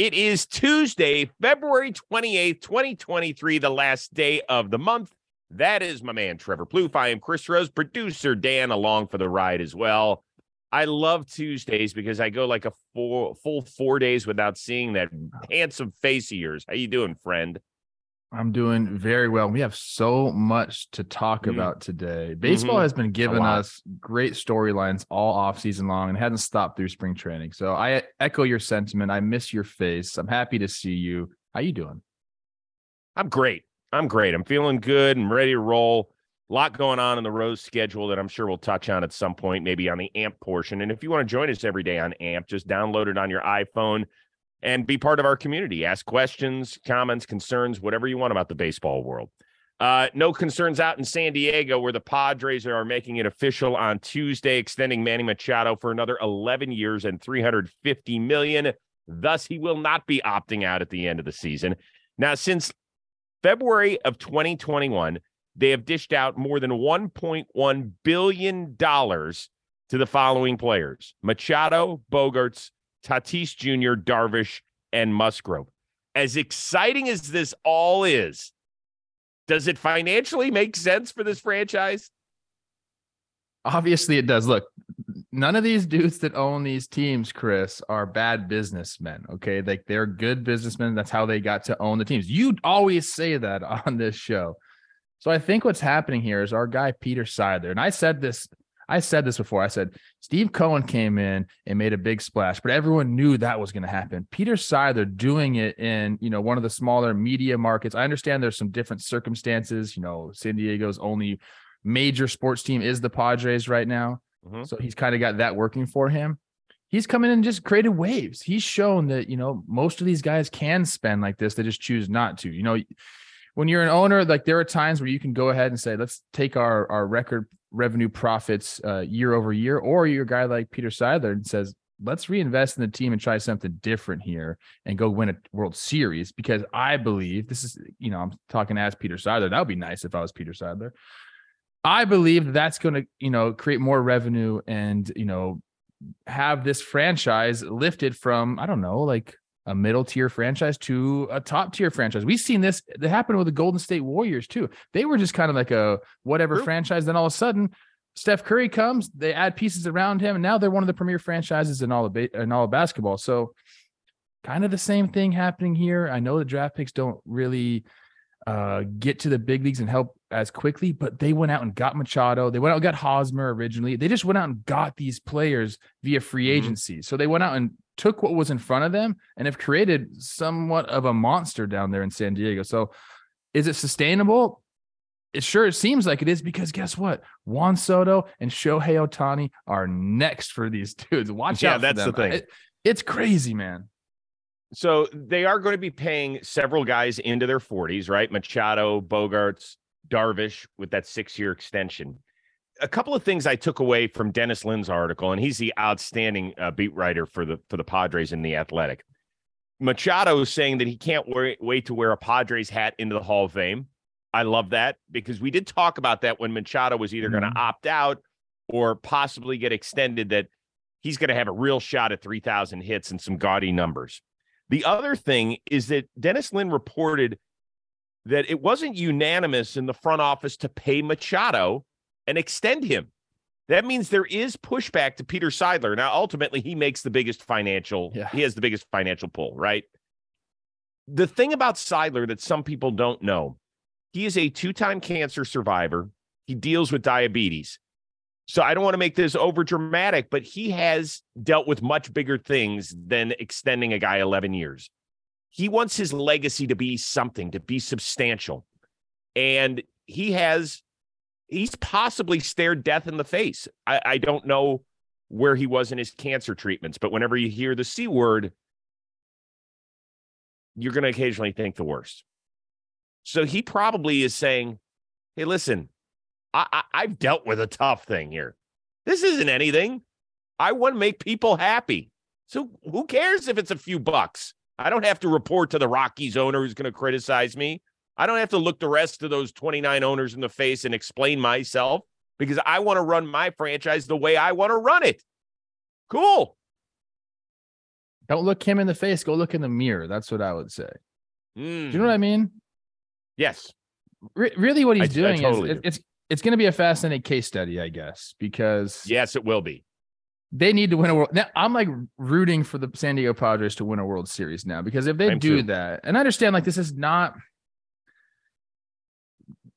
It is Tuesday, February 28th, 2023, the last day of the month. That is my man, Trevor Plouffe. I am Chris Rose, producer Dan, along for the ride as well. I love Tuesdays because I go like a full, full four days without seeing that handsome face of yours. How you doing, friend? I'm doing very well. We have so much to talk Mhm. about today. Baseball Mhm. has been giving us great storylines all off season long and hasn't stopped through spring training. So I echo your sentiment. I miss your face. I'm happy to see you. How you doing? I'm great. I'm great. I'm feeling good I'm ready to roll. A lot going on in the Rose schedule that I'm sure we'll touch on at some point, maybe on the AMP portion. And if you want to join us every day on AMP, just download it on your iPhone and be part of our community. Ask questions, comments, concerns, whatever you want about the baseball world. Uh, no concerns out in San Diego, where the Padres are making it official on Tuesday, extending Manny Machado for another 11 years and 350 million. Thus, he will not be opting out at the end of the season. Now, since February of 2021, they have dished out more than 1.1 billion dollars to the following players: Machado, Bogaerts, Tatis Jr., Darvish, and Musgrove. As exciting as this all is, does it financially make sense for this franchise? Obviously, it does. Look, none of these dudes that own these teams, Chris, are bad businessmen. Okay. Like they're good businessmen. That's how they got to own the teams. You always say that on this show. So I think what's happening here is our guy, Peter Seidler. And I said this, I said this before. I said Steve Cohen came in and made a big splash, but everyone knew that was going to happen. Peter Seidler doing it in, you know, one of the smaller media markets. I understand there's some different circumstances. You know, San Diego's only major sports team is the Padres right now. Mhm. So he's kind of got that working for him. He's come in and just created waves. He's shown that, you know, most of these guys can spend like this. They just choose not to. You know, when you're an owner, like there are times where you can go ahead and say, let's take our, our record revenue profits uh, year over year. Or you're a guy like Peter Seidler and says, let's reinvest in the team and try something different here and go win a World Series. Because I believe this is, you know, I'm talking as Peter Seidler. That would be nice if I was Peter Seidler. I believe that's going to, you know, create more revenue and, you know, have this franchise lifted from, I don't know, like a middle tier franchise to a top tier franchise. We've seen this that happened with the Golden State Warriors too. They were just kind of like a whatever True. franchise. Then all of a sudden, Steph Curry comes, they add pieces around him, and now they're one of the premier franchises in all of ba- in all of basketball. So, kind of the same thing happening here. I know the draft picks don't really uh, get to the big leagues and help as quickly, but they went out and got Machado. They went out and got Hosmer originally. They just went out and got these players via free Mhm. agency. So they went out and took what was in front of them and have created somewhat of a monster down there in San Diego. So is it sustainable? It sure seems like it is because guess what? Juan Soto and Shohei Ohtani are next for these dudes. Watch Yeah, out. for that's the thing. It- it's crazy, man. So they are going to be paying several guys into their 40s, right? Machado, Bogaerts, Darvish with that six year extension. A couple of things I took away from Dennis Lin's article, and he's the outstanding uh, beat writer for the for the Padres in the Athletic. Machado is saying that he can't wait, wait to wear a Padres hat into the Hall of Fame. I love that because we did talk about that when Machado was either going Mhm. to opt out or possibly get extended. That he's going to have a real shot at 3,000 hits and some gaudy numbers. The other thing is that Dennis Lin reported that it wasn't unanimous in the front office to pay Machado and extend him. That means there is pushback to Peter Seidler. Now, ultimately, he makes the biggest financial, Yeah. he has the biggest financial pull, right? The thing about Seidler that some people don't know, he is a two-time cancer survivor. He deals with diabetes. So I don't want to make this over dramatic, but he has dealt with much bigger things than extending a guy 11 years. He wants his legacy to be something, to be substantial. And he has, he's possibly stared death in the face. I, I don't know where he was in his cancer treatments, but whenever you hear the C word, you're going to occasionally think the worst. So he probably is saying, Hey, listen, I, I, I've dealt with a tough thing here. This isn't anything. I want to make people happy. So who cares if it's a few bucks? I don't have to report to the Rockies owner who's going to criticize me. I don't have to look the rest of those 29 owners in the face and explain myself because I want to run my franchise the way I want to run it. Cool. Don't look him in the face. Go look in the mirror. That's what I would say. Do you know what I Mm, mean? Yes. Re- really, what he's I doing totally is do. it's it's going to be a fascinating case study, I guess, because Yes, it will be. they need to win a world. Now, I'm like rooting for the San Diego Padres to win a World Series now because if they I'm do too. that, and I understand like this is not,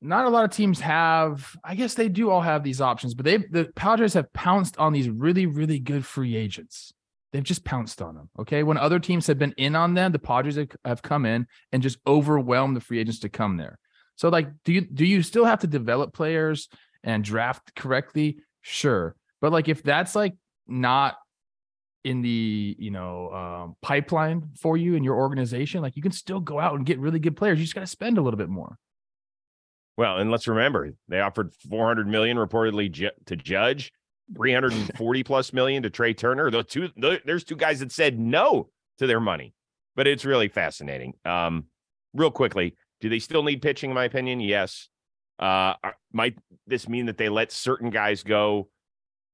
not a lot of teams have. I guess they do all have these options, but they the Padres have pounced on these really really good free agents. They've just pounced on them. Okay, when other teams have been in on them, the Padres have, come in and just overwhelmed the free agents to come there. So like, do you do you still have to develop players and draft correctly? Sure, but like if that's like not in the you know um, pipeline for you in your organization, like you can still go out and get really good players. You just got to spend a little bit more. Well, and let's remember they offered 400 million reportedly ju- to Judge, 340 plus million to Trea Turner. Those two, tho- there's two guys that said no to their money, but it's really fascinating. Um, real quickly, do they still need pitching? In my opinion, yes. Uh, might this mean that they let certain guys go,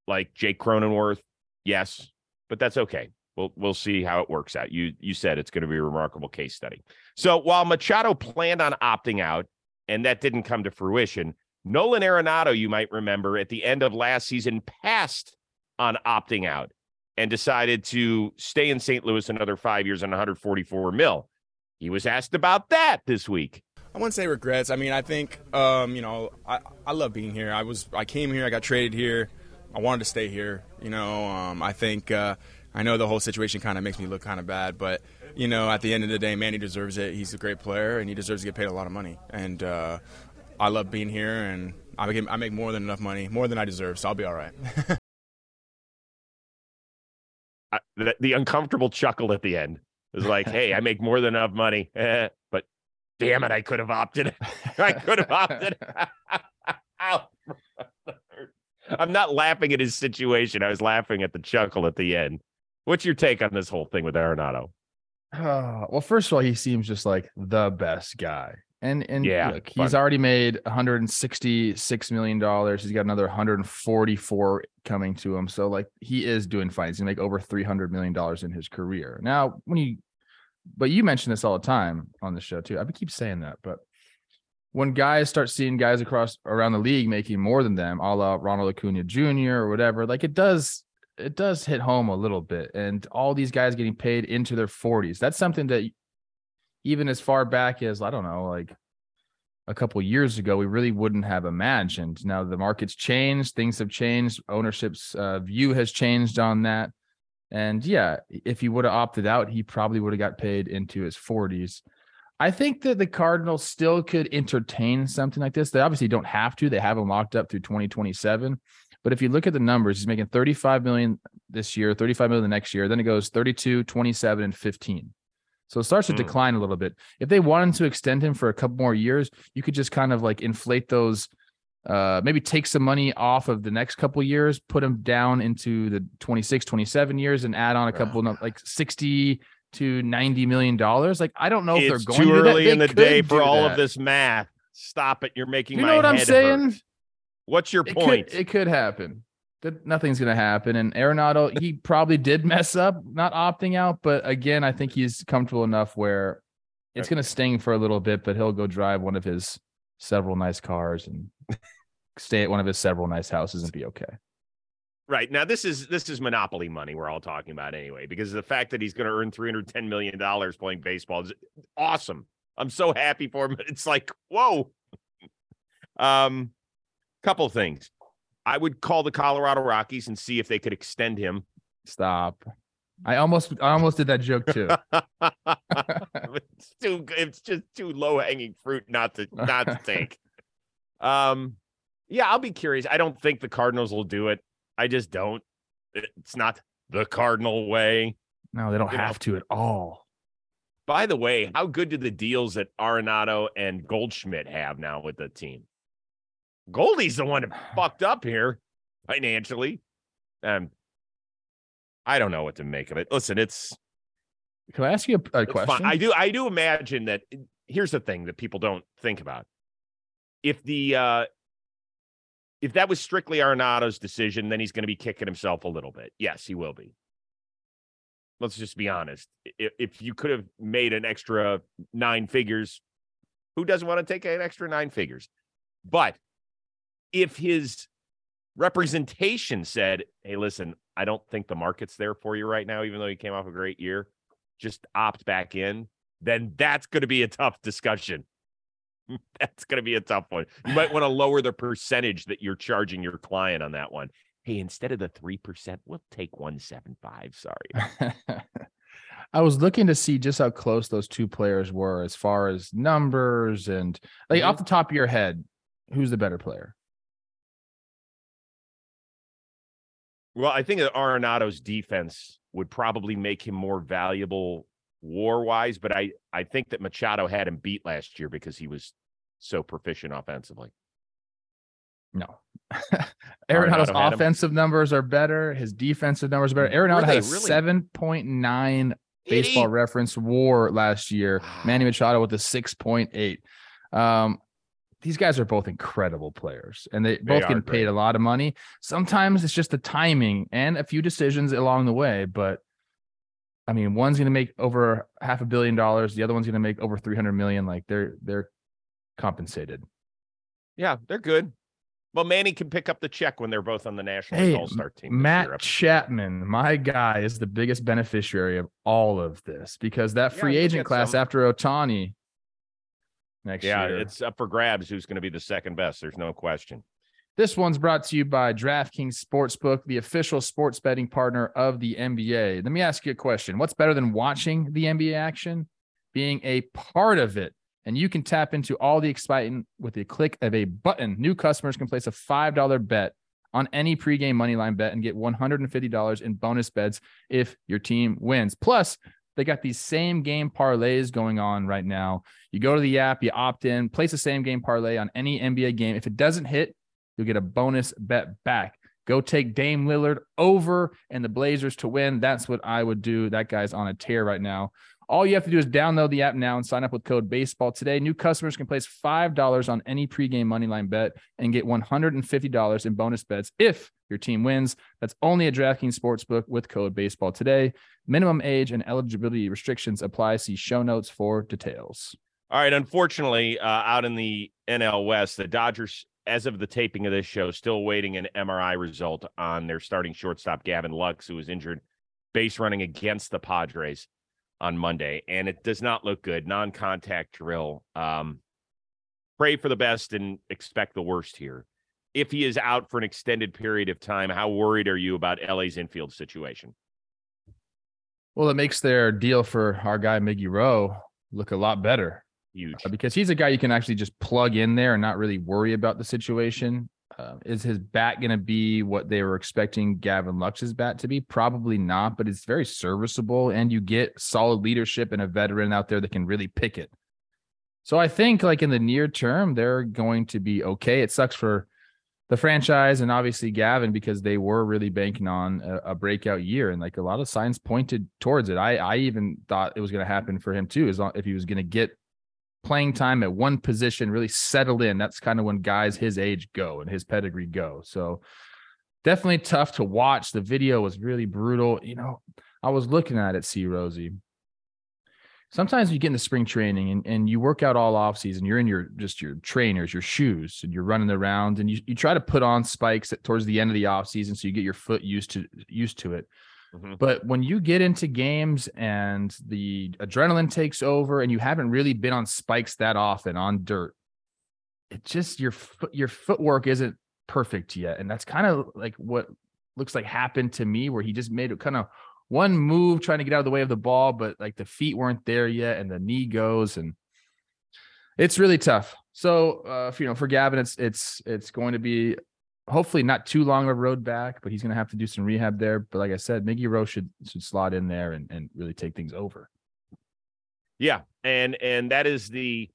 like Jake Cronenworth? Yes, but that's okay. We'll we'll see how it works out. You you said it's going to be a remarkable case study. So while Machado planned on opting out, and that didn't come to fruition, Nolan Arenado, you might remember, at the end of last season, passed on opting out and decided to stay in St. Louis another five years on 144 mil. He was asked about that this week. I wouldn't say regrets. I mean, I think um, you know, I, I love being here. I was I came here, I got traded here. I wanted to stay here. You know, um, I think uh, I know the whole situation kind of makes me look kind of bad, but you know, at the end of the day, Manny deserves it. He's a great player, and he deserves to get paid a lot of money. And uh, I love being here, and I make I make more than enough money, more than I deserve, so I'll be all right. I, the, the uncomfortable chuckle at the end was like, "Hey, I make more than enough money, but damn it, I could have opted. I could have opted." out." I'm not laughing at his situation. I was laughing at the chuckle at the end. What's your take on this whole thing with Arenado? Uh, well, first of all, he seems just like the best guy. And and Yeah, look, he's already made 166 million dollars. He's got another 144 coming to him. So like he is doing fine. He's gonna make over 300 million dollars in his career. Now, when you but you mention this all the time on the show too. I keep saying that, but when guys start seeing guys across around the league making more than them, a la Ronald Acuna Jr. or whatever, like it does it does hit home a little bit. And all these guys getting paid into their 40s. That's something that even as far back as I don't know, like a couple years ago, we really wouldn't have imagined. Now the market's changed, things have changed, ownership's uh, view has changed on that. And yeah, if he would have opted out, he probably would have got paid into his 40s. I think that the Cardinals still could entertain something like this. They obviously don't have to. They have him locked up through 2027. But if you look at the numbers, he's making 35 million this year, 35 million the next year. Then it goes 32, 27, and 15. So it starts to Hmm. decline a little bit. If they wanted to extend him for a couple more years, you could just kind of like inflate those, uh, maybe take some money off of the next couple years, put him down into the 26, 27 years, and add on a couple of like 60 to 90 million dollars. Like, I don't know if they're going too to do that. early in the day for all that. of this math. Stop it! You're making You know what I'm saying? hurt. What's your it point? Could, it could happen. That nothing's going to happen. And Arenado, he probably did mess up not opting out, but again, I think he's comfortable enough where it's going to sting for a little bit, but he'll go drive one of his several nice cars and stay at one of his several nice houses and be okay. Right now, this is this is monopoly money we're all talking about anyway, because the fact that he's going to earn three hundred ten million dollars playing baseball is awesome. I'm so happy for him. It's like whoa. Um, couple things. I would call the Colorado Rockies and see if they could extend him. Stop. I almost, I almost did that joke too. it's too. It's just too low hanging fruit not to not to take. Um, yeah, I'll be curious. I don't think the Cardinals will do it. I just don't. It's not the Cardinal way. No, they don't You know. have to at all. By the way, how good do the deals that Arenado and Goldschmidt have now with the team? Goldie's the one that fucked up here financially. Um, I don't know what to make of it. Listen, it's, Can I ask you a, a it's fine. question? I do I do imagine that here's the thing that people don't think about. If the uh if that was strictly Arenado's decision, then he's going to be kicking himself a little bit. Yes, he will be. Let's just be honest. If, if you could have made an extra nine figures, who doesn't want to take an extra nine figures? But if his representation said, hey, listen, I don't think the market's there for you right now, even though you came off a great year, just opt back in, then that's going to be a tough discussion. that's going to be a tough one. You might want to lower the percentage that you're charging your client on that one. Hey, instead of the 3%, we'll take 175. Sorry. I was looking to see just how close those two players were as far as numbers and like mm-hmm. off the top of your head, who's the better player? Well, I think that Arenado's defense would probably make him more valuable war wise, but I, I think that Machado had him beat last year because he was so proficient offensively. No. Arenado's offensive numbers are better. His defensive numbers are better. Arenado had a really? 7.9 baseball reference war last year. Manny Machado with a 6.8. Um, these guys are both incredible players and they, they both get paid a lot of money. Sometimes it's just the timing and a few decisions along the way, but I mean, one's going to make over half a billion dollars, the other one's going to make over 300 million like they're they're compensated. Yeah, they're good. Well, Manny can pick up the check when they're both on the National hey, All Star team. Matt Chapman, my guy, is the biggest beneficiary of all of this because that free yeah, agent class some... after Ohtani next yeah, year. Yeah, it's up for grabs who's going to be the second best. There's no question. This one's brought to you by DraftKings Sportsbook, the official sports betting partner of the NBA. Let me ask you a question. What's better than watching the NBA action? Being a part of it and you can tap into all the excitement with a click of a button. New customers can place a $5 bet on any pregame moneyline bet and get $150 in bonus bets if your team wins. Plus, they got these same game parlays going on right now. You go to the app, you opt in, place the same game parlay on any NBA game. If it doesn't hit, you'll get a bonus bet back. Go take Dame Lillard over and the Blazers to win. That's what I would do. That guy's on a tear right now. All you have to do is download the app now and sign up with code baseball today. New customers can place $5 on any pregame moneyline bet and get $150 in bonus bets if your team wins. That's only a DraftKings Sportsbook with code baseball today. Minimum age and eligibility restrictions apply. See show notes for details. All right. Unfortunately, uh, out in the NL West, the Dodgers, as of the taping of this show, still waiting an MRI result on their starting shortstop, Gavin Lux, who was injured base running against the Padres on Monday, and it does not look good. Non contact drill. Um, pray for the best and expect the worst here. If he is out for an extended period of time, how worried are you about LA's infield situation? Well, it makes their deal for our guy Miggy Rowe look a lot better. Huge. Uh, because he's a guy you can actually just plug in there and not really worry about the situation. Uh, is his bat going to be what they were expecting Gavin Lux's bat to be? Probably not, but it's very serviceable, and you get solid leadership and a veteran out there that can really pick it. So I think, like in the near term, they're going to be okay. It sucks for the franchise and obviously Gavin because they were really banking on a, a breakout year, and like a lot of signs pointed towards it. I I even thought it was going to happen for him too, as long if he was going to get playing time at one position, really settled in. That's kind of when guys his age go and his pedigree go. So definitely tough to watch. The video was really brutal. You know, I was looking at it, see Rosie. Sometimes you get into spring training and, and you work out all off season. You're in your just your trainers, your shoes, and you're running around and you, you try to put on spikes towards the end of the off season so you get your foot used to used to it. Mm-hmm. But when you get into games and the adrenaline takes over and you haven't really been on spikes that often on dirt, it just your your footwork isn't perfect yet. And that's kind of like what looks like happened to me where he just made kind of one move trying to get out of the way of the ball, but like the feet weren't there yet and the knee goes and it's really tough. So, uh, you know, for Gavin, it's it's it's going to be hopefully not too long of a road back, but he's going to have to do some rehab there. But like I said, Miggy Rowe should should slot in there and, and really take things over. Yeah, and and that is the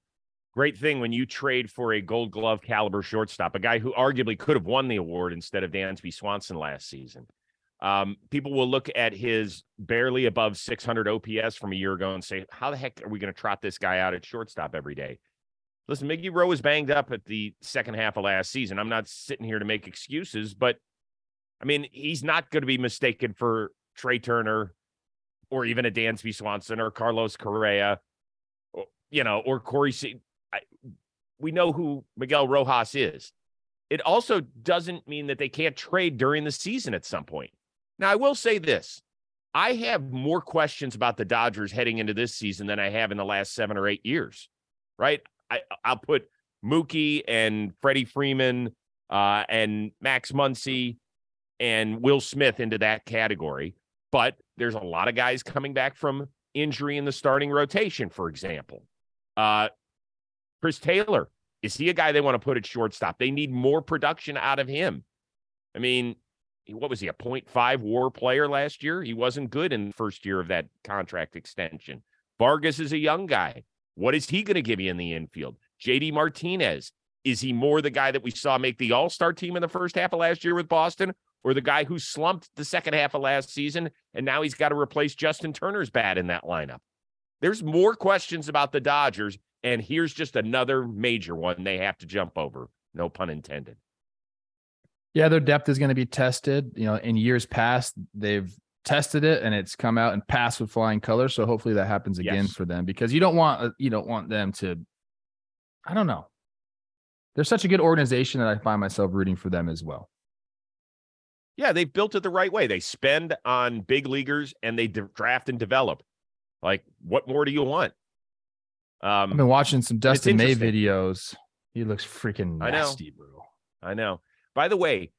great thing when you trade for a Gold Glove caliber shortstop, a guy who arguably could have won the award instead of Dansby Swanson last season. Um, people will look at his barely above 600 OPS from a year ago and say, "How the heck are we going to trot this guy out at shortstop every day?" Listen, Miggy Rowe was banged up at the second half of last season. I'm not sitting here to make excuses, but I mean, he's not going to be mistaken for Trea Turner or even a Dansby Swanson or Carlos Correa, or, you know, or Corey. C- I, we know who Miguel Rojas is. It also doesn't mean that they can't trade during the season at some point. Now, I will say this I have more questions about the Dodgers heading into this season than I have in the last seven or eight years, right? I, I'll put Mookie and Freddie Freeman uh, and Max Muncy and Will Smith into that category. But there's a lot of guys coming back from injury in the starting rotation, for example. Uh, Chris Taylor, is he a guy they want to put at shortstop? They need more production out of him. I mean, what was he, a 0.5 war player last year? He wasn't good in the first year of that contract extension. Vargas is a young guy. What is he going to give you in the infield? JD Martinez, is he more the guy that we saw make the All Star team in the first half of last year with Boston, or the guy who slumped the second half of last season and now he's got to replace Justin Turner's bat in that lineup? There's more questions about the Dodgers, and here's just another major one they have to jump over. No pun intended. Yeah, their depth is going to be tested. You know, in years past, they've tested it and it's come out and passed with flying colors. So hopefully that happens again Yes. for them because you don't want uh, you don't want them to. I don't know. They're such a good organization that I find myself rooting for them as well. Yeah, they've built it the right way. They spend on big leaguers and they draft and develop. Like, what more do you want? I've Um, been watching some Dustin May videos. He looks freaking I nasty, bro. I know. By the way,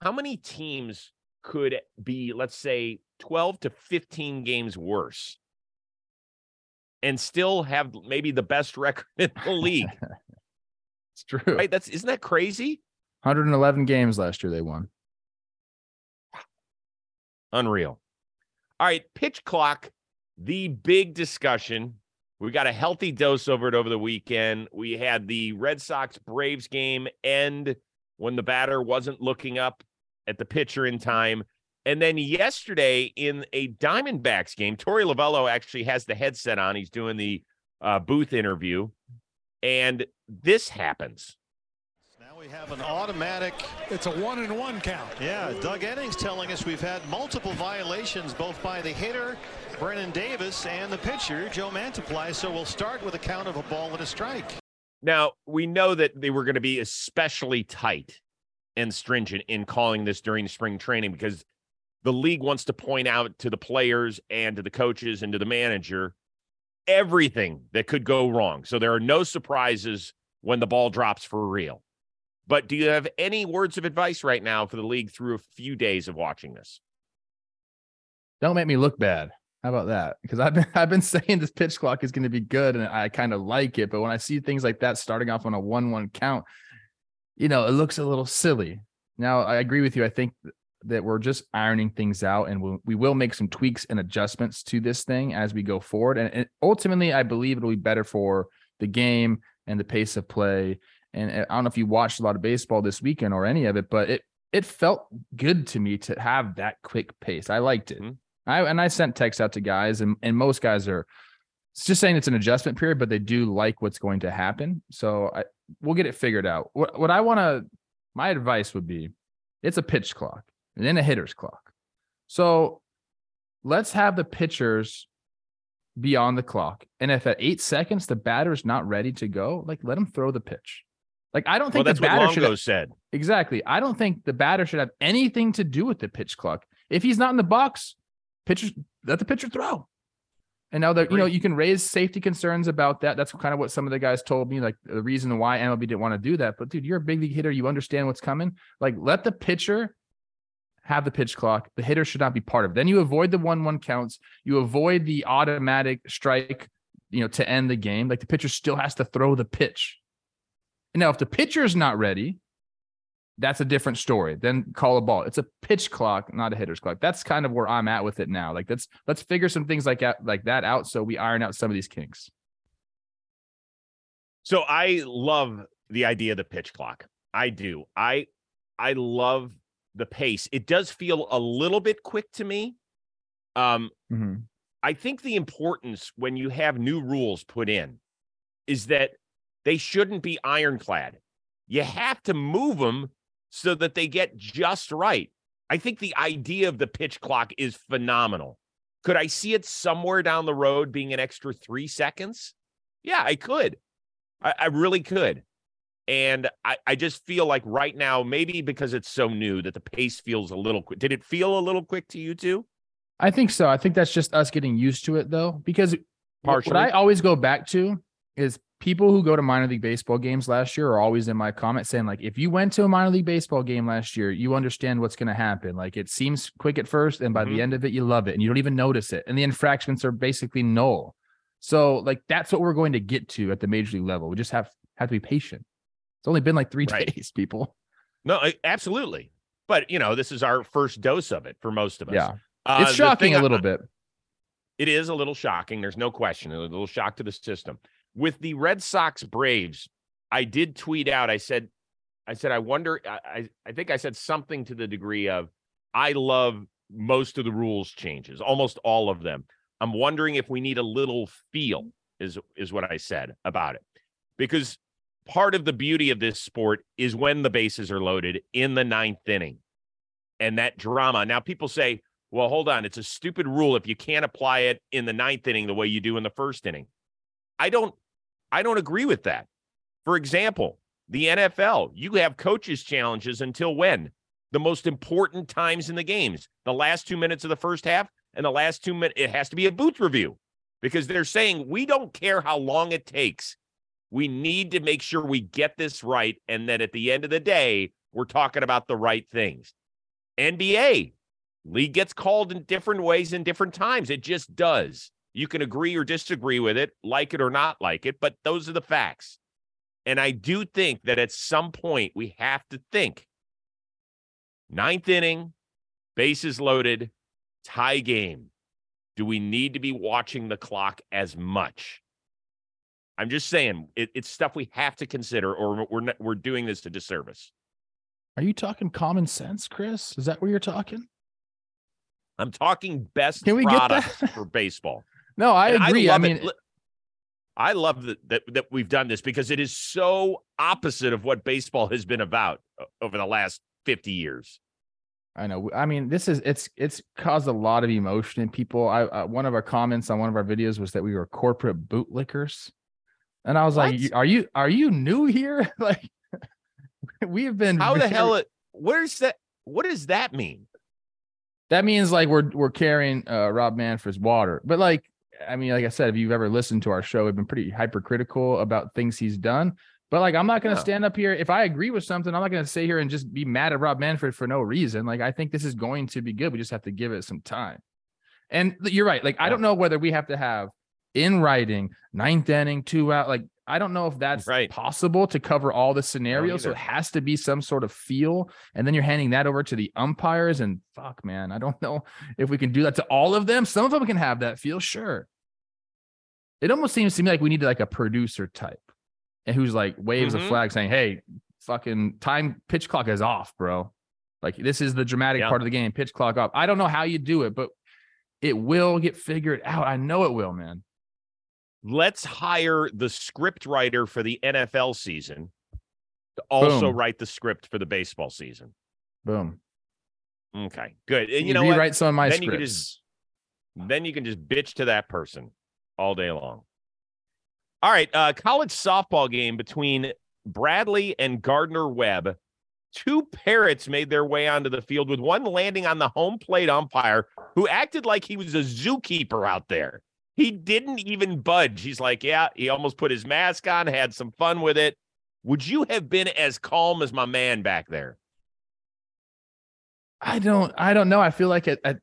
how many teams could be, let's say, 12 to 15 games worse and still have maybe the best record in the league? It's true. right? That's isn't that crazy? 111 games last year they won. Unreal. All right, pitch clock, the big discussion. We got a healthy dose over it over the weekend. We had the Red Sox Braves game end when the batter wasn't looking up at the pitcher in time. And then yesterday in a Diamondbacks game, Torey Lovullo actually has the headset on. He's doing the uh, booth interview. And this happens. Now we have an automatic. It's a one and one count. Yeah, Doug Eddings telling us we've had multiple violations both by the hitter, Brennen Davis, and the pitcher, Joe Mantiply. So we'll start with a count of a ball and a strike. Now, we know that they were going to be especially tight and stringent in calling this during spring training because the league wants to point out to the players and to the coaches and to the manager everything that could go wrong. So there are no surprises when the ball drops for real. But do you have any words of advice right now for the league through a few days of watching this? Don't make me look bad. How about that? Because I've been I've been saying this pitch clock is going to be good and I kind of like it, but when I see things like that starting off on a one-one count, you know, it looks a little silly. Now I agree with you. I think th- that we're just ironing things out, and we'll, we will make some tweaks and adjustments to this thing as we go forward. And, and ultimately, I believe it'll be better for the game and the pace of play. And I don't know if you watched a lot of baseball this weekend or any of it, but it it felt good to me to have that quick pace. I liked it. Mhm. I and I sent texts out to guys, and and most guys are it's just saying it's an adjustment period, but they do like what's going to happen. So I we'll get it figured out. What what I want to my advice would be it's a pitch clock and then a hitter's clock. So let's have the pitchers be on the clock. And if at eight seconds the batter's not ready to go, like let him throw the pitch. Like I don't Well, think that's the batter should Longo said. Exactly. I don't think the batter should have anything to do with the pitch clock. If he's not in the box, pitchers let the pitcher throw. And now that you know you can raise safety concerns about that. That's kind of what some of the guys told me, like the reason why MLB didn't want to do that. But dude, you're a big league hitter. You understand what's coming. Like let the pitcher have the pitch clock. The hitter should not be part of it. Then you avoid the one-one counts. You avoid the automatic strike, you know, to end the game. Like the pitcher still has to throw the pitch. And now if the pitcher is not ready, that's a different story. Then call a ball. It's a pitch clock, not a hitter's clock. That's kind of where I'm at with it now. Like let's let's figure some things like that like that out so we iron out some of these kinks. So I love the idea of the pitch clock. I do. I I love the pace. It does feel a little bit quick to me. Um, I think the importance when you have new rules put in is that they shouldn't be ironclad. You have to move them so that they get just right. I think the idea of the pitch clock is phenomenal. Could I see it somewhere down the road being an extra three seconds? Yeah, I could. I, I really could. And I, I just feel like right now, maybe because it's so new, that the pace feels a little quick. Did it feel a little quick to you too? I think so. I think that's just us getting used to it though, because what- Partially. what I always go back to is people who go to minor league baseball games last year are always in my comment saying like, if you went to a minor league baseball game last year, you understand what's going to happen. Like it seems quick at first, and by Mhm. the end of it, you love it, and you don't even notice it, and the infractions are basically null. So like that's what we're going to get to at the major league level. We just have have to be patient. It's only been like three Right. days, people. No, absolutely. But you know, this is our first dose of it for most of us. Yeah, Uh, it's shocking a a I- little bit. It is a little shocking. There's no question. A little shock to the system. With the Red Sox Braves, I did tweet out. I said, I said, I wonder. I, I think I said something to the degree of, I love most of the rules changes, almost all of them. I'm wondering if we need a little feel. Is is what I said about it, because part of the beauty of this sport is when the bases are loaded in the ninth inning, and that drama. Now people say, well, hold on. It's a stupid rule if you can't apply it in the ninth inning the way you do in the first inning. I don't I don't agree with that. For example, the NFL, you have coaches challenges until when? The most important times in the games, the last two minutes of the first half and the last two minutes. It has to be a booth review because they're saying we don't care how long it takes. We need to make sure we get this right. And that at the end of the day, we're talking about the right things. NBA, league gets called in different ways in different times. It just does. You can agree or disagree with it, like it or not like it, but those are the facts. And I do think that at some point we have to think ninth inning, bases loaded, tie game. Do we need to be watching the clock as much? I'm just saying it, it's stuff we have to consider, or we're not, we're doing this a disservice. Are you talking common sense, Chris? Is that what you're talking? I'm talking best Can we get products that? for baseball. No, I And agree. I, love mean, it. I love that, that that we've done this because it is so opposite of what baseball has been about over the last 50 years. I know. I mean, this is it's it's caused a lot of emotion in people. I uh, one of our comments on one of our videos was that we were corporate bootlickers, and I was like, What? "You- "Are you are you new here? like, we have been How the hell it where's that what does that mean? That means like we're we're carrying uh, Rob Manfred's water, but like I mean, like I said, if you've ever listened to our show, we've been pretty hypercritical about things he's done. But like, I'm not going to Yeah. stand up here. If I agree with something, I'm not going to sit here and just be mad at Rob Manfred for no reason. Like, I think this is going to be good. We just have to give it some time. And you're right. Like, I don't know whether we have to have in writing ninth inning, two out. Like, I don't know if that's Right. possible to cover all the scenarios. So it has to be some sort of feel. And then you're handing that over to the umpires. And fuck, man, I don't know if we can do that to all of them. Some of them can have that feel, sure. It almost seems to me like we need like a producer type and who's like waves a Mhm. flag saying, Hey, fucking time pitch clock is off, bro. Like this is the dramatic Yeah. part of the game. Pitch clock off. I don't know how you do it, but it will get figured out. I know it will, man. Let's hire the script writer for the NFL season to also Boom. write the script for the baseball season. Boom. Okay, good. And You, you know what? rewrite some of my Then you scripts. could just- then you can just bitch to that person all day long. All right, uh, college softball game between Bradley and Gardner Webb. Two parrots made their way onto the field with one landing on the home plate umpire who acted like he was a zookeeper out there. He didn't even budge. He's like, yeah, he almost put his mask on, had some fun with it. Would you have been as calm as my man back there? I don't I don't know. I feel like at at,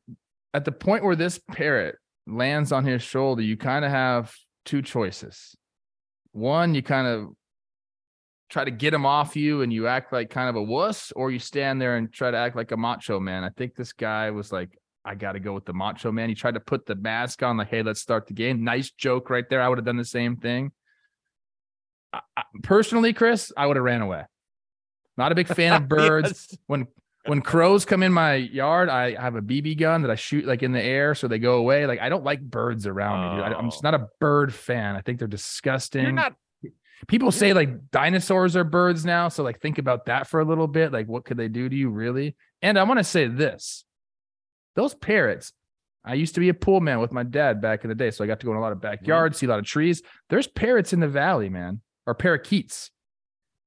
at the point where this parrot lands on his shoulder, you kind of have two choices. One, you kind of try to get him off you and you act like kind of a wuss, or you stand there and try to act like a macho man. I think this guy was like, I got to go with the macho man. He tried to put the mask on, like, hey, let's start the game. Nice joke right there. I would have done the same thing. I, I, personally, Chris, I would have ran away. Not a big fan of birds Yes. when when crows come in my yard, I have a BB gun that I shoot like in the air so they go away. Like I don't like birds around me, dude. I, am just Oh. not a oh. bird fan. I think they're disgusting. You're not People say like dinosaurs are birds now, so like think about that for a little bit. Like what could they do to you really? And I want to say this. Those parrots, I used to be a pool man with my dad back in the day, so I got to go in a lot of backyards, see a lot of trees. There's parrots in the valley, man, or parakeets.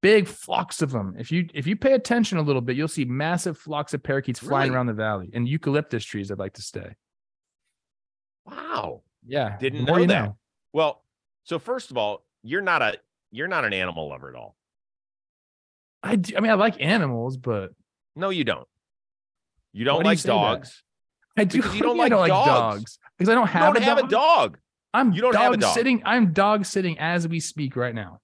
Big flocks of them. If you if you pay attention a little bit, you'll see massive flocks of parakeets flying Really? around the valley and eucalyptus trees. I'd like to stay. Wow. Yeah, Didn't know that. Well, so first of all, you're not a you're not an animal lover at all. I do, I mean, I like animals, but No, you don't. You don't do you like say that? dogs. I do. Because you don't like don't dogs. because I don't You have, don't a, have dog. a dog. I'm You don't dog have a dog. sitting. I'm dog sitting as we speak right now.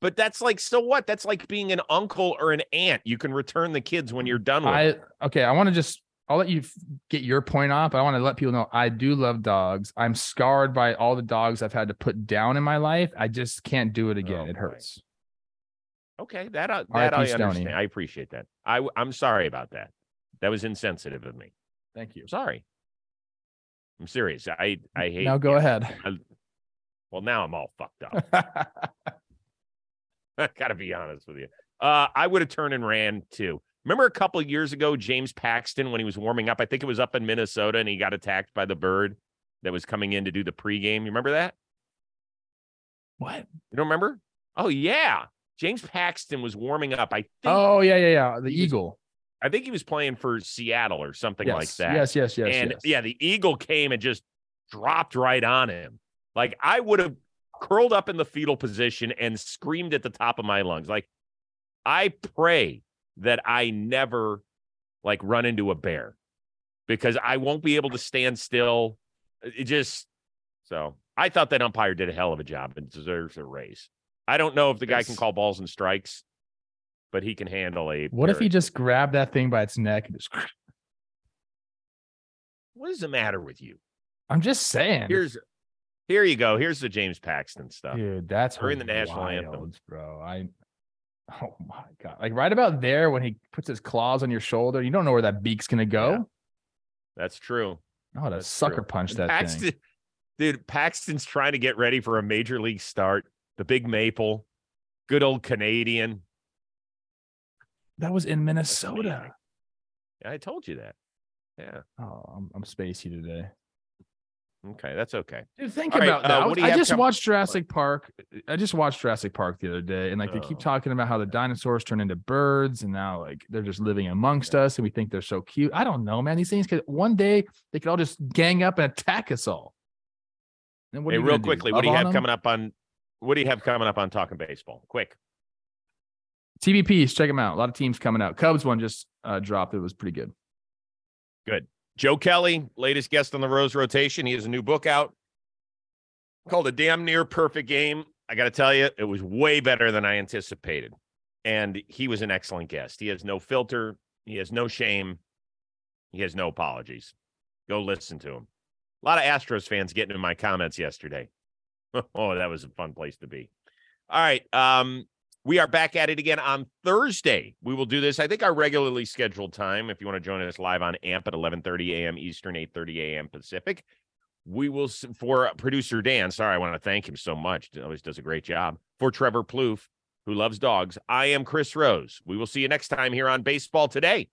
But that's like so what? That's like being an uncle or an aunt. You can return the kids when you're done with. I okay. I want to just. I'll let you get your point off. But I want to let people know I do love dogs. I'm scarred by all the dogs I've had to put down in my life. I just can't do it again. Oh, it hurts. Okay, that uh, that I understand. I appreciate that. I I'm sorry about that. That was insensitive of me. Thank you. Sorry. I'm serious. I I hate. Now go ahead. Well, now I'm all fucked up. I gotta be honest with you. Uh, I would have turned and ran too. Remember a couple of years ago, James Paxton, when he was warming up, I think it was up in Minnesota, and he got attacked by the bird that was coming in to do the pregame. You remember that? what? You don't remember? Oh yeah, James Paxton was warming up. I think Oh yeah, yeah, yeah. The eagle. I think he was playing for Seattle or something yes. like that. Yes, yes, yes. and yes. yeah, the eagle came and just dropped right on him. Like I would have curled up in the fetal position and screamed at the top of my lungs. Like I pray that I never like run into a bear because I won't be able to stand still. It just so I thought that umpire did a hell of a job and deserves a raise. I don't know if the guy can call balls and strikes, but he can handle a. What if he just grabbed that thing by its neck and just? What is the matter with you? I'm just saying. Here's here you go. Here's the James Paxton stuff. Dude, that's During the national anthem. bro. I oh my god. Like right about there when he puts his claws on your shoulder, you don't know where that beak's gonna go. Yeah. That's true. Oh, to That's sucker true. punch that Paxton, thing. dude, Paxton's trying to get ready for a major league start. The big maple, good old Canadian. That was in Minnesota. Yeah, I told you that. Yeah. Oh, I'm, I'm spacey today. Okay, that's okay. Dude, think All right, about uh, that. I what was- do you I have just com- watched Jurassic Park. I just watched Jurassic Park the other day, and like they Oh. keep talking about how the dinosaurs turn into birds, and now like they're just living amongst us, and we think they're so cute. I don't know, man. These things could one day they could all just gang up and attack us all. And what hey, are you real gonna do, quickly, what do you have have 'em? coming up on what do you have coming up on talking baseball? Quick. TBPs, check them out. A lot of teams coming out. Cubs one just uh, dropped. It was pretty good. Good. Joe Kelly, latest guest on the Rose rotation. He has a new book out called A Damn Near Perfect Game. I got to tell you, it was way better than I anticipated. And he was an excellent guest. He has no filter, he has no shame, he has no apologies. Go listen to him. A lot of Astros fans getting in my comments yesterday. oh, that was a fun place to be. All right. Um, we are back at it again on Thursday. We will do this. I think our regularly scheduled time. If you want to join us live on AMP at 11:30 a.m. Eastern, 8:30 a.m. Pacific, we will for producer Dan. Sorry, I want to thank him so much. He always does a great job. For Trevor Plouffe, who loves dogs, I am Chris Rose. We will see you next time here on Baseball Today.